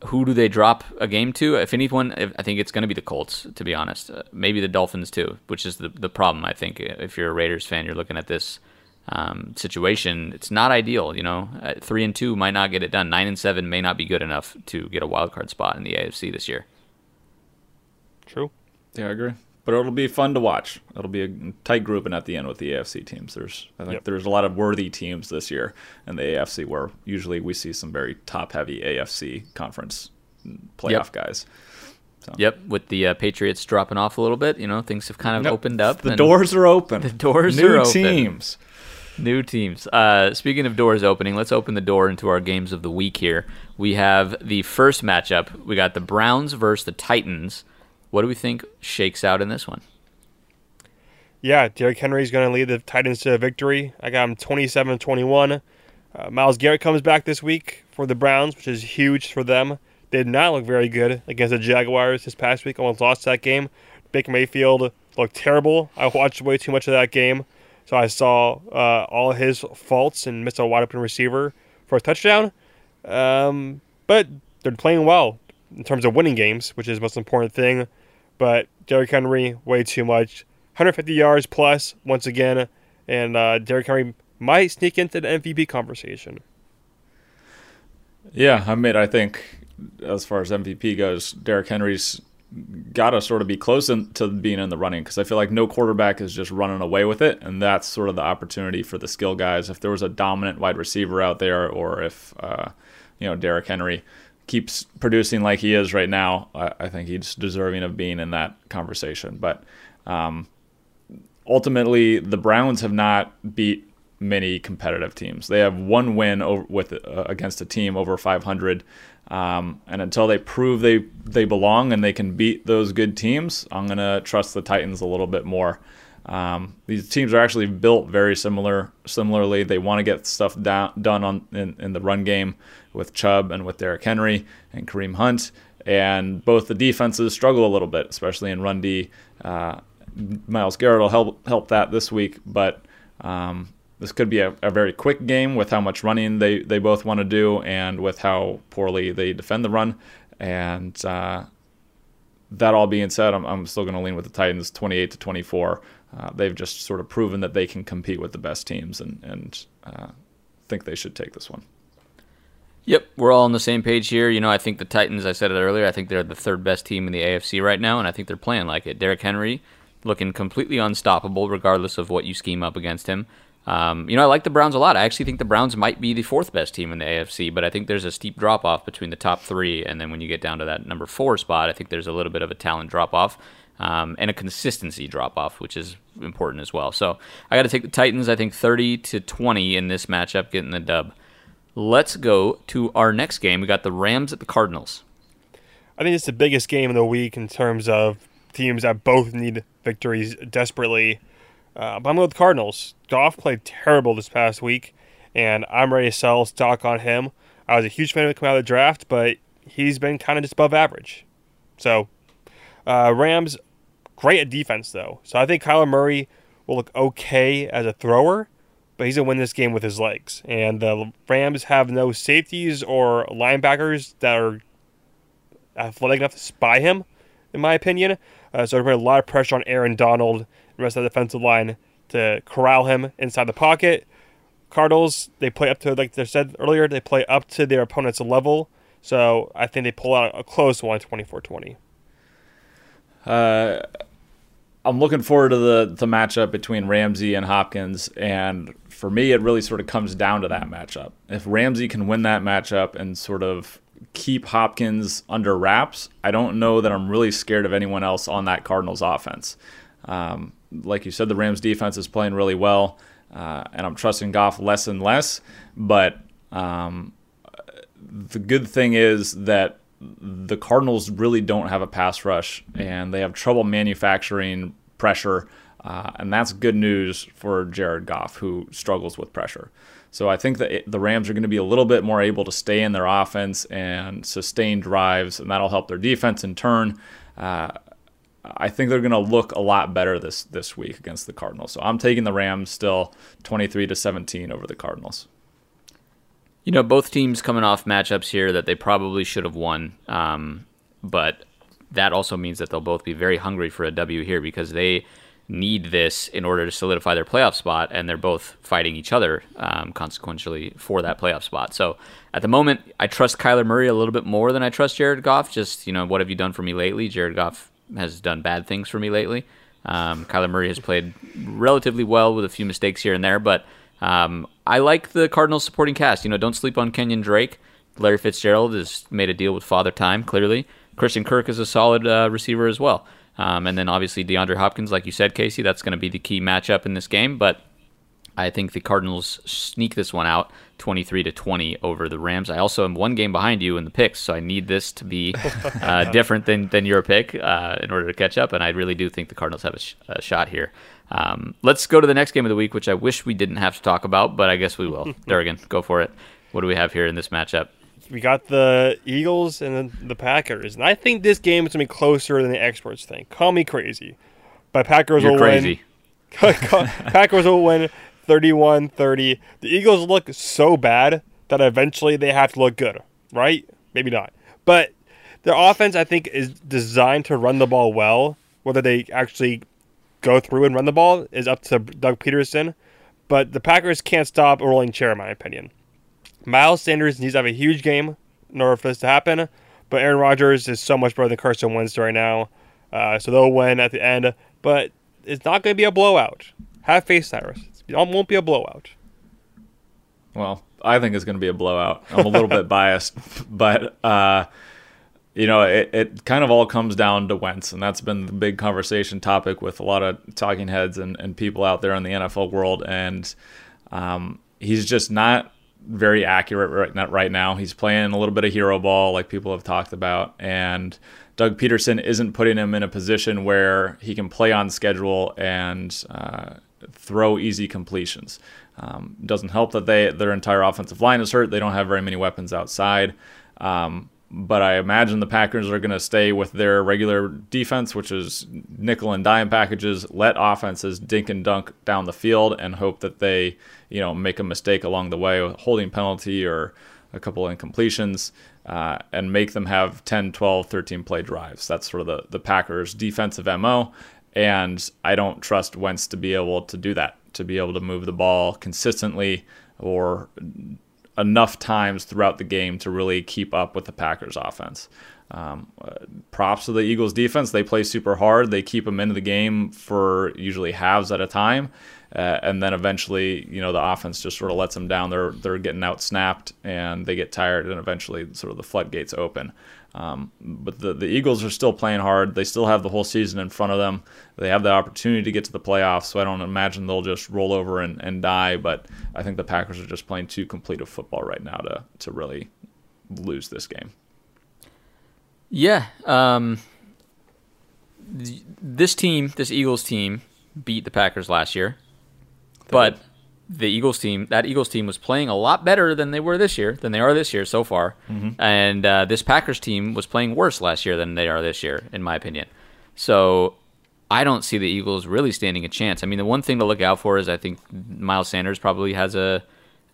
who do they drop a game to? If anyone, if, I think it's going to be the Colts. To be honest, uh, maybe the Dolphins too, which is the the problem. I think if you're a Raiders fan, you're looking at this um, situation. It's not ideal. You know, uh, three and two might not get it done. Nine and seven may not be good enough to get a wild card spot in the AFC this year. True. Yeah, I agree. But it'll be fun to watch. It'll be a tight grouping at the end with the AFC teams. There's, I think, Yep. there's a lot of worthy teams this year in the AFC, where usually we see some very top-heavy AFC conference playoff guys. Yep, with the uh, Patriots dropping off a little bit, you know, things have kind of Yep. opened up. The and doors are open. The doors New are open. teams. New teams. Uh, speaking of doors opening, let's open the door into our games of the week here. We have the first matchup. We got the Browns versus the Titans. What do we think shakes out in this one? Yeah, Derrick Henry's going to lead the Titans to a victory. I got him 27 21. Uh, Myles Garrett comes back this week for the Browns, which is huge for them. They did not look very good against the Jaguars this past week. Almost lost that game. Baker Mayfield looked terrible. I watched way too much of that game, so I saw uh, all his faults and missed a wide open receiver for a touchdown. Um, but they're playing well in terms of winning games, which is the most important thing. But Derrick Henry, way too much. 150 yards plus once again, and uh, Derrick Henry might sneak into the MVP conversation. Yeah, I mean, I think as far as MVP goes, Derrick Henry's got to sort of be close in, to being in the running because I feel like no quarterback is just running away with it, and that's sort of the opportunity for the skill guys. If there was a dominant wide receiver out there, or if uh, you know Derrick Henry keeps producing like he is right now, I, I think he's deserving of being in that conversation. But um, ultimately, the Browns have not beat many competitive teams. They have one win over, with uh, against a team over 500, um, and until they prove they they belong and they can beat those good teams, I'm gonna trust the Titans a little bit more. Um, these teams are actually built very similar. Similarly, they want to get stuff down, done on in, in the run game with Chubb and with Derrick Henry and Kareem Hunt, and both the defenses struggle a little bit, especially in run D. Uh, Myles Garrett will help help that this week, but um, this could be a, a, very quick game with how much running they, they both want to do and with how poorly they defend the run. And uh, that all being said, I'm, I'm still going to lean with the Titans 28 to 24. Uh, they've just sort of proven that they can compete with the best teams and, and uh, think they should take this one. Yep, we're all on the same page here. You know, I think the Titans, I said it earlier, I think they're the third best team in the AFC right now, and I think they're playing like it. Derrick Henry looking completely unstoppable regardless of what you scheme up against him. Um, you know, I like the Browns a lot. I actually think the Browns might be the fourth best team in the AFC, but I think there's a steep drop off between the top three, and then when you get down to that number four spot, I think there's a little bit of a talent drop off um, and a consistency drop off, which is important as well. So I got to take the Titans. I think 30 to 20 in this matchup, getting the dub. Let's go to our next game. We got the Rams at the Cardinals. I think it's the biggest game of the week in terms of teams that both need victories desperately. Uh, but I'm with the Cardinals. Goff played terrible this past week, and I'm ready to sell stock on him. I was a huge fan of him coming out of the draft, but he's been kind of just above average. So, uh, Rams, great at defense, though. So I think Kyler Murray will look okay as a thrower, but he's going to win this game with his legs. And the Rams have no safeties or linebackers that are athletic enough to spy him, in my opinion. Uh, so they're putting a lot of pressure on Aaron Donald and the rest of the defensive line to corral him inside the pocket. Cardinals, they play up to, like they said earlier, they play up to their opponent's level. So I think they pull out a close one, 24-20. Uh, I'm looking forward to the, the matchup between Ramsey and Hopkins. And for me, it really sort of comes down to that matchup. If Ramsey can win that matchup and sort of keep Hopkins under wraps, I don't know that I'm really scared of anyone else on that Cardinals offense. Um, like you said, the Rams defense is playing really well, uh, and I'm trusting Goff less and less. But um, the good thing is that the Cardinals really don't have a pass rush, and they have trouble manufacturing pressure. Uh, and that's good news for Jared Goff, who struggles with pressure. So I think that it, the Rams are going to be a little bit more able to stay in their offense and sustain drives, and that'll help their defense in turn. Uh, I think they're going to look a lot better this this week against the Cardinals. So I'm taking the Rams still 23 to 17 over the Cardinals. You know, both teams coming off matchups here that they probably should have won, um, but that also means that they'll both be very hungry for a W here because they need this in order to solidify their playoff spot, and they're both fighting each other um, consequentially for that playoff spot. So at the moment, I trust Kyler Murray a little bit more than I trust Jared Goff. Just you know, what have you done for me lately? Jared Goff has done bad things for me lately. Um, Kyler Murray has played relatively well with a few mistakes here and there, but um, I like the Cardinals supporting cast. You know, don't sleep on Kenyan Drake. Larry Fitzgerald has made a deal with Father Time, clearly. Christian Kirk is a solid uh, receiver as well. Um, and then obviously DeAndre Hopkins, like you said, Casey, that's going to be the key matchup in this game. But I think the Cardinals sneak this one out 23 to 20 over the Rams. I also am one game behind you in the picks, so I need this to be uh, different than, than your pick uh, in order to catch up. And I really do think the Cardinals have a, sh- a shot here. Um, let's go to the next game of the week, which I wish we didn't have to talk about, but I guess we will. Durgan, go for it. What do we have here in this matchup? We got the Eagles and the, Packers, and I think this game is gonna be closer than the experts think. Call me crazy, but Packers You're will crazy. win. Packers will win 31-30. The Eagles look so bad that eventually they have to look good, right? Maybe not, but their offense I think is designed to run the ball well. Whether they actually go through and run the ball is up to Doug Pederson, but the Packers can't stop a rolling chair, in my opinion. Miles Sanders needs to have a huge game in order for this to happen, but Aaron Rodgers is so much better than Carson Wentz right now, uh, so they'll win at the end. But it's not going to be a blowout. Have faith, Cyrus. It won't be a blowout. Well, I think it's going to be a blowout. I'm a little bit biased, but uh, you know, it, it kind of all comes down to Wentz, and that's been the big conversation topic with a lot of talking heads and, and people out there in the NFL world. And um, he's just not very accurate right now, right now. He's playing a little bit of hero ball, like people have talked about, and Doug Pederson isn't putting him in a position where he can play on schedule and uh, throw easy completions. Um, doesn't help that they their entire offensive line is hurt. They don't have very many weapons outside. Um, but I imagine the Packers are going to stay with their regular defense, which is nickel and dime packages, let offenses dink and dunk down the field, and hope that they, you know, make a mistake along the way, a holding penalty or a couple incompletions, uh, and make them have 10, 12, 13 play drives. That's sort of the, the Packers' defensive MO. And I don't trust Wentz to be able to do that, to be able to move the ball consistently or enough times throughout the game to really keep up with the Packers offense. Um, uh, props to the Eagles defense. They play super hard. They keep them into the game for usually halves at a time. Uh, and then eventually, you know, the offense just sort of lets them down. They're they're getting out snapped and they get tired, and eventually, sort of the floodgates open. Um, but the the Eagles are still playing hard. They still have the whole season in front of them. They have the opportunity to get to the playoffs. So I don't imagine they'll just roll over and, and die. But I think the Packers are just playing too complete of football right now to to really lose this game. Yeah. Um, this team, this Eagles team, beat the Packers last year, but the Eagles team, that Eagles team was playing a lot better than they were this year, than they are this year so far. Mm-hmm. And uh, this Packers team was playing worse last year than they are this year, in my opinion. So I don't see the Eagles really standing a chance. I mean, the one thing to look out for is I think Miles Sanders probably has a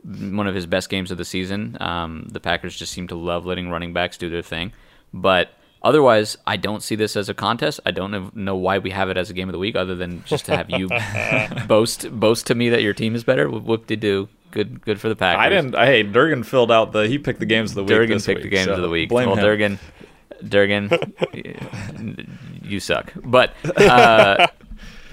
one of his best games of the season. Um, the Packers just seem to love letting running backs do their thing, but otherwise, I don't see this as a contest. I don't know why we have it as a game of the week, other than just to have you boast boast to me that your team is better. Whoop de do. Good, good for the Packers. I didn't. Hey, Durgan filled out the. He picked the games of the week. Durgan picked week, the games so of the week. Blame well, him. Durgan, Durgan, you suck. But uh,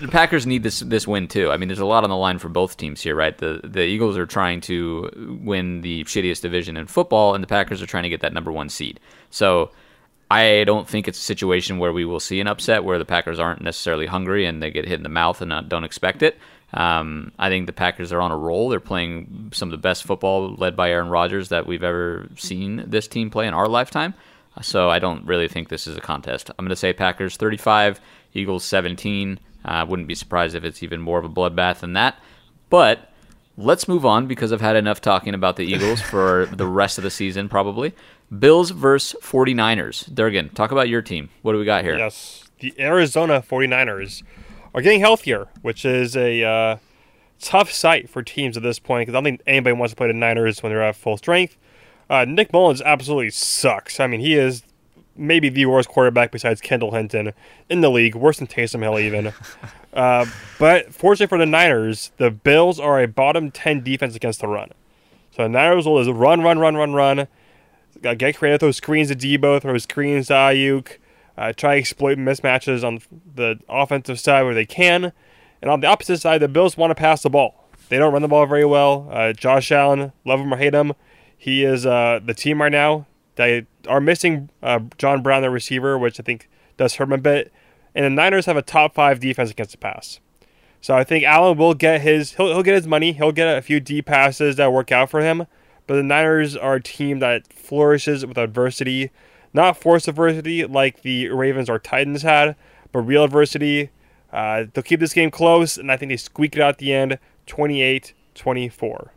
the Packers need this this win too. I mean, there's a lot on the line for both teams here, right? The the Eagles are trying to win the shittiest division in football, and the Packers are trying to get that number one seed. So. I don't think it's a situation where we will see an upset where the Packers aren't necessarily hungry and they get hit in the mouth and not, don't expect it. Um, I think the Packers are on a roll. They're playing some of the best football led by Aaron Rodgers that we've ever seen this team play in our lifetime. So I don't really think this is a contest. I'm going to say Packers 35, Eagles 17. I uh, wouldn't be surprised if it's even more of a bloodbath than that. But let's move on because I've had enough talking about the Eagles for the rest of the season, probably. Bills versus 49ers. Durgan, talk about your team. What do we got here? Yes, the Arizona 49ers are getting healthier, which is a uh, tough sight for teams at this point because I don't think anybody wants to play the Niners when they're at full strength. Uh, Nick Mullens absolutely sucks. I mean, he is maybe the worst quarterback besides Kendall Hinton in the league, worse than Taysom Hill even. uh, but fortunately for the Niners, the Bills are a bottom ten defense against the run. So the Niners will just run, run, run, run, run. Get creative, throw screens to Debo, throw screens to Aiyuk. Uh, try exploit mismatches on the offensive side where they can. And on the opposite side, the Bills want to pass the ball. They don't run the ball very well. Uh, Josh Allen, love him or hate him, he is uh, the team right now. They are missing uh, John Brown, their receiver, which I think does hurt him a bit. And the Niners have a top five defense against the pass. So I think Allen will get his he'll, he'll get his money. He'll get a few deep passes that work out for him. But the Niners are a team that flourishes with adversity, not forced adversity like the Ravens or Titans had, but real adversity. Uh, they'll keep this game close, and I think they squeak it out at the end 28 24.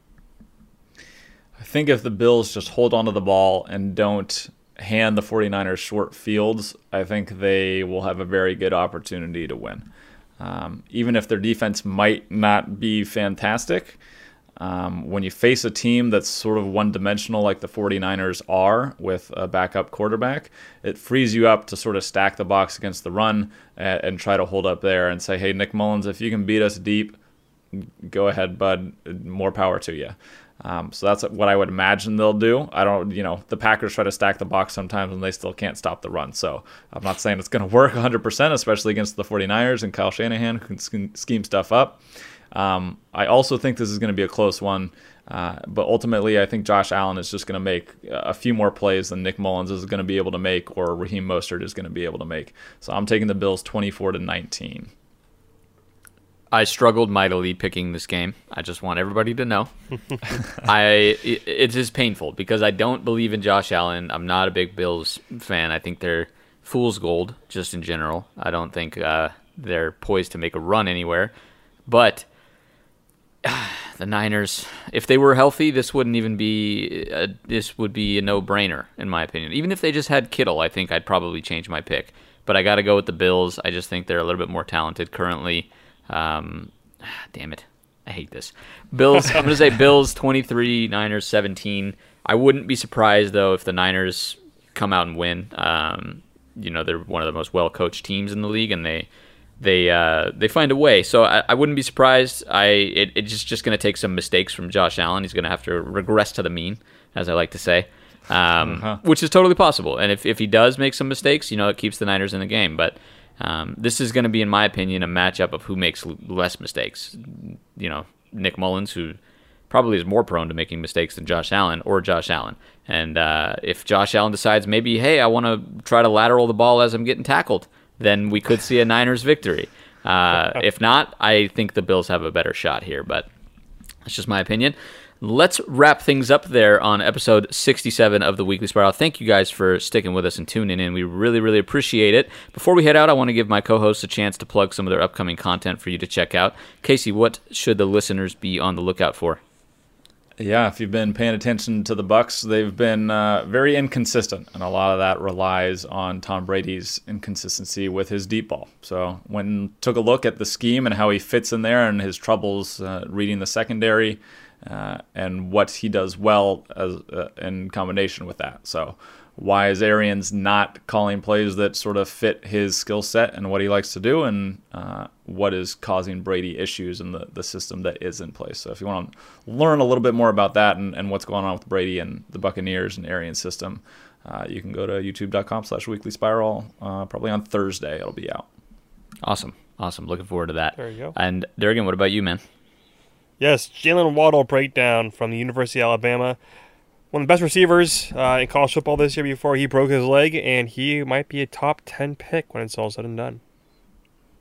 I think if the Bills just hold onto the ball and don't hand the 49ers short fields, I think they will have a very good opportunity to win. Um, even if their defense might not be fantastic, um, when you face a team that's sort of one dimensional like the 49ers are with a backup quarterback, it frees you up to sort of stack the box against the run and, and try to hold up there and say, hey, Nick Mullens, if you can beat us deep, go ahead, bud. More power to you. Um, so that's what I would imagine they'll do. I don't, you know, the Packers try to stack the box sometimes and they still can't stop the run. So I'm not saying it's going to work 100%, especially against the 49ers and Kyle Shanahan who can scheme stuff up. Um, I also think this is going to be a close one. Uh, but ultimately, I think Josh Allen is just going to make a few more plays than Nick Mullens is going to be able to make, or Raheem Mostert is going to be able to make. So I'm taking the Bills 24 to 19. I struggled mightily picking this game. I just want everybody to know. I it, it's painful because I don't believe in Josh Allen. I'm not a big Bills fan. I think they're fool's gold just in general. I don't think uh, they're poised to make a run anywhere. But the Niners, if they were healthy, this wouldn't even be a, this would be a no-brainer in my opinion. Even if they just had Kittle, I think I'd probably change my pick. But I got to go with the Bills. I just think they're a little bit more talented currently. Um, damn it. I hate this. Bills, I'm to say Bills 23, Niners 17. I wouldn't be surprised, though, if the Niners come out and win. Um, you know, they're one of the most well coached teams in the league, and they. They uh, they find a way, so I, I wouldn't be surprised. I it, it's just, just going to take some mistakes from Josh Allen. He's going to have to regress to the mean, as I like to say, um, uh-huh. which is totally possible. And if, if he does make some mistakes, you know, it keeps the Niners in the game. But um, this is going to be, in my opinion, a matchup of who makes less mistakes. You know, Nick Mullens, who probably is more prone to making mistakes than Josh Allen, or Josh Allen. And uh, if Josh Allen decides maybe, hey, I want to try to lateral the ball as I'm getting tackled, then we could see a Niners victory. Uh, if not, I think the Bills have a better shot here, but that's just my opinion let's wrap things up there on episode 67 of the Weekly Spiral. Thank you guys for sticking with us and tuning in. We really, really appreciate it. Before we head out, I want to give my co hosts a chance to plug some of their upcoming content for you to check out. Casey, what should the listeners be on the lookout for? Yeah, if you've been paying attention to the Bucks, they've been uh, very inconsistent, and a lot of that relies on Tom Brady's inconsistency with his deep ball. So, when took a look at the scheme and how he fits in there, and his troubles uh, reading the secondary, uh, and what he does well as uh, in combination with that. So why is Arians not calling plays that sort of fit his skill set and what he likes to do, and uh, what is causing Brady issues in the, the system that is in place? So if you want to learn a little bit more about that and, and what's going on with Brady and the Buccaneers and Arians system, uh, you can go to youtube.com slash weekly spiral. Uh, probably on Thursday it'll be out. Awesome. Awesome. Looking forward to that. There you go. And Durgan, what about you, man? Yes, Jaylen Waddle breakdown from the University of Alabama. One of the best receivers uh, in college football this year before he broke his leg, and he might be a top 10 pick when it's all said and done.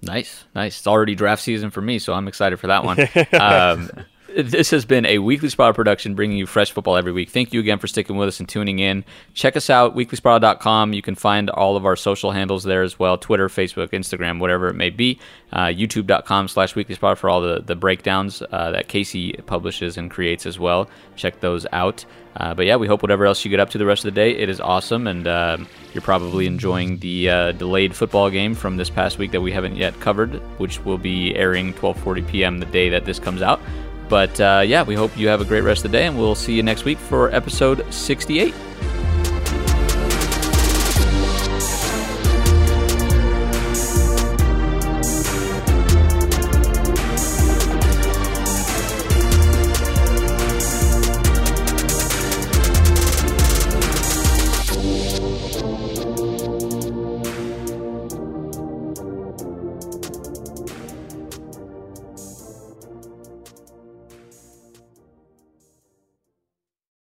Nice, nice. It's already draft season for me, so I'm excited for that one. um, this has been a Weekly Spiral production bringing you fresh football every week. Thank you again for sticking with us and tuning in. Check us out, weeklyspiral.com. You can find all of our social handles there as well Twitter, Facebook, Instagram, whatever it may be. Uh, YouTube.com slash Weekly Spiral for all the, the breakdowns uh, that Casey publishes and creates as well. Check those out. Uh, but yeah, we hope whatever else you get up to the rest of the day, it is awesome. And uh, you're probably enjoying the uh, delayed football game from this past week that we haven't yet covered, which will be airing 12:40 p.m. the day that this comes out. But uh, yeah, we hope you have a great rest of the day, and we'll see you next week for episode 68.